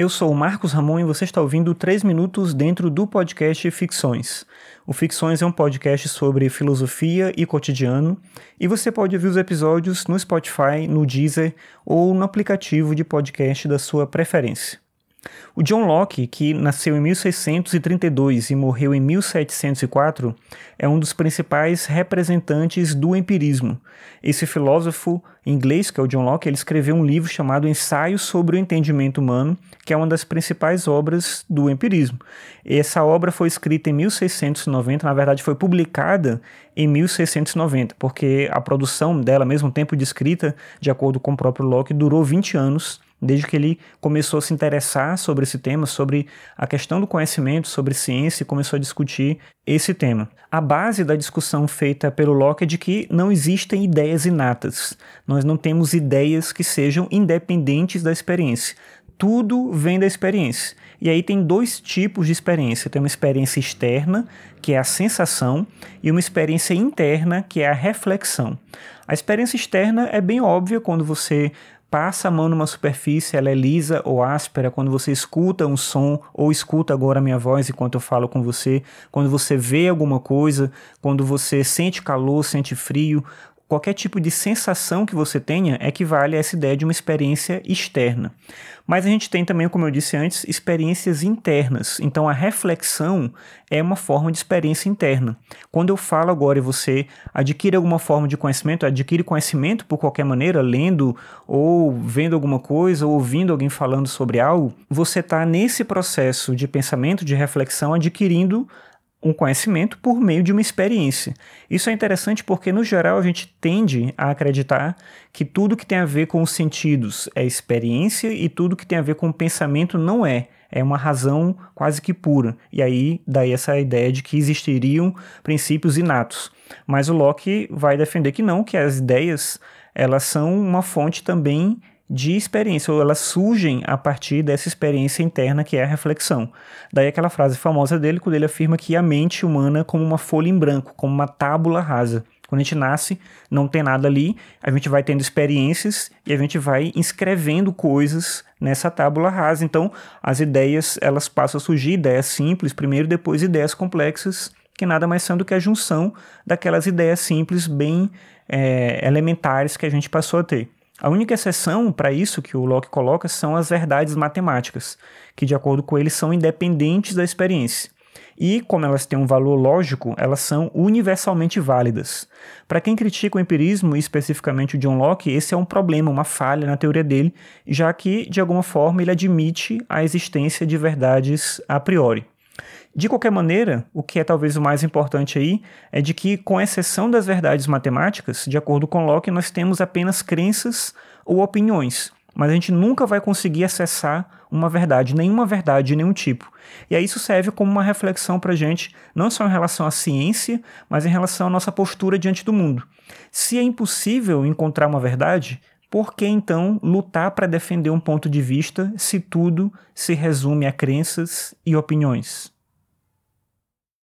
Eu sou o Marcos Ramon e você está ouvindo 3 minutos dentro do podcast Ficções. O Ficções é um podcast sobre filosofia e cotidiano e você pode ouvir os episódios no Spotify, no Deezer ou no aplicativo de podcast da sua preferência. O John Locke, que nasceu em 1632 e morreu em 1704, é um dos principais representantes do empirismo. Esse filósofo inglês, que é o John Locke, ele escreveu um livro chamado Ensaio sobre o Entendimento Humano, que é uma das principais obras do empirismo. Essa obra foi escrita em 1690, na verdade foi publicada em 1690, porque a produção dela, mesmo tempo de escrita, de acordo com o próprio Locke, durou 20 anos desde que ele começou a se interessar sobre esse tema, sobre a questão do conhecimento, sobre ciência e começou a discutir esse tema. A base da discussão feita pelo Locke é de que não existem ideias inatas. Nós não temos ideias que sejam independentes da experiência. Tudo vem da experiência. E aí tem dois tipos de experiência. Tem uma experiência externa, que é a sensação, e uma experiência interna, que é a reflexão. A experiência externa é bem óbvia quando você passa a mão numa superfície, ela é lisa ou áspera, quando você escuta um som ou escuta agora a minha voz enquanto eu falo com você, quando você vê alguma coisa, quando você sente calor, sente frio, qualquer tipo de sensação que você tenha equivale a essa ideia de uma experiência externa. Mas a gente tem também, como eu disse antes, experiências internas. Então a reflexão é uma forma de experiência interna. Quando eu falo agora e você adquire alguma forma de conhecimento, adquire conhecimento por qualquer maneira, lendo ou vendo alguma coisa, ou ouvindo alguém falando sobre algo, você está nesse processo de pensamento, de reflexão, adquirindo um conhecimento por meio de uma experiência. Isso é interessante porque, no geral, a gente tende a acreditar que tudo que tem a ver com os sentidos é experiência e tudo que tem a ver com o pensamento não é. É uma razão quase que pura. E aí, daí essa ideia de que existiriam princípios inatos. Mas o Locke vai defender que não, que as ideias elas são uma fonte também de experiência, ou elas surgem a partir dessa experiência interna que é a reflexão. Daí aquela frase famosa dele, quando ele afirma que a mente humana é como uma folha em branco, como uma tábula rasa. Quando a gente nasce, não tem nada ali, a gente vai tendo experiências e a gente vai inscrevendo coisas nessa tábula rasa. Então, as ideias, elas passam a surgir, ideias simples primeiro, depois ideias complexas, que nada mais são do que a junção daquelas ideias simples, bem é, elementares que a gente passou a ter. A única exceção para isso que o Locke coloca são as verdades matemáticas, que, de acordo com ele, são independentes da experiência. E, como elas têm um valor lógico, elas são universalmente válidas. Para quem critica o empirismo, e especificamente o John Locke, esse é um problema, uma falha na teoria dele, já que, de alguma forma, ele admite a existência de verdades a priori. De qualquer maneira, o que é talvez o mais importante aí é de que, com exceção das verdades matemáticas, de acordo com Locke, nós temos apenas crenças ou opiniões, mas a gente nunca vai conseguir acessar uma verdade, nenhuma verdade de nenhum tipo. E aí isso serve como uma reflexão para a gente, não só em relação à ciência, mas em relação à nossa postura diante do mundo. Se é impossível encontrar uma verdade, por que então lutar para defender um ponto de vista se tudo se resume a crenças e opiniões?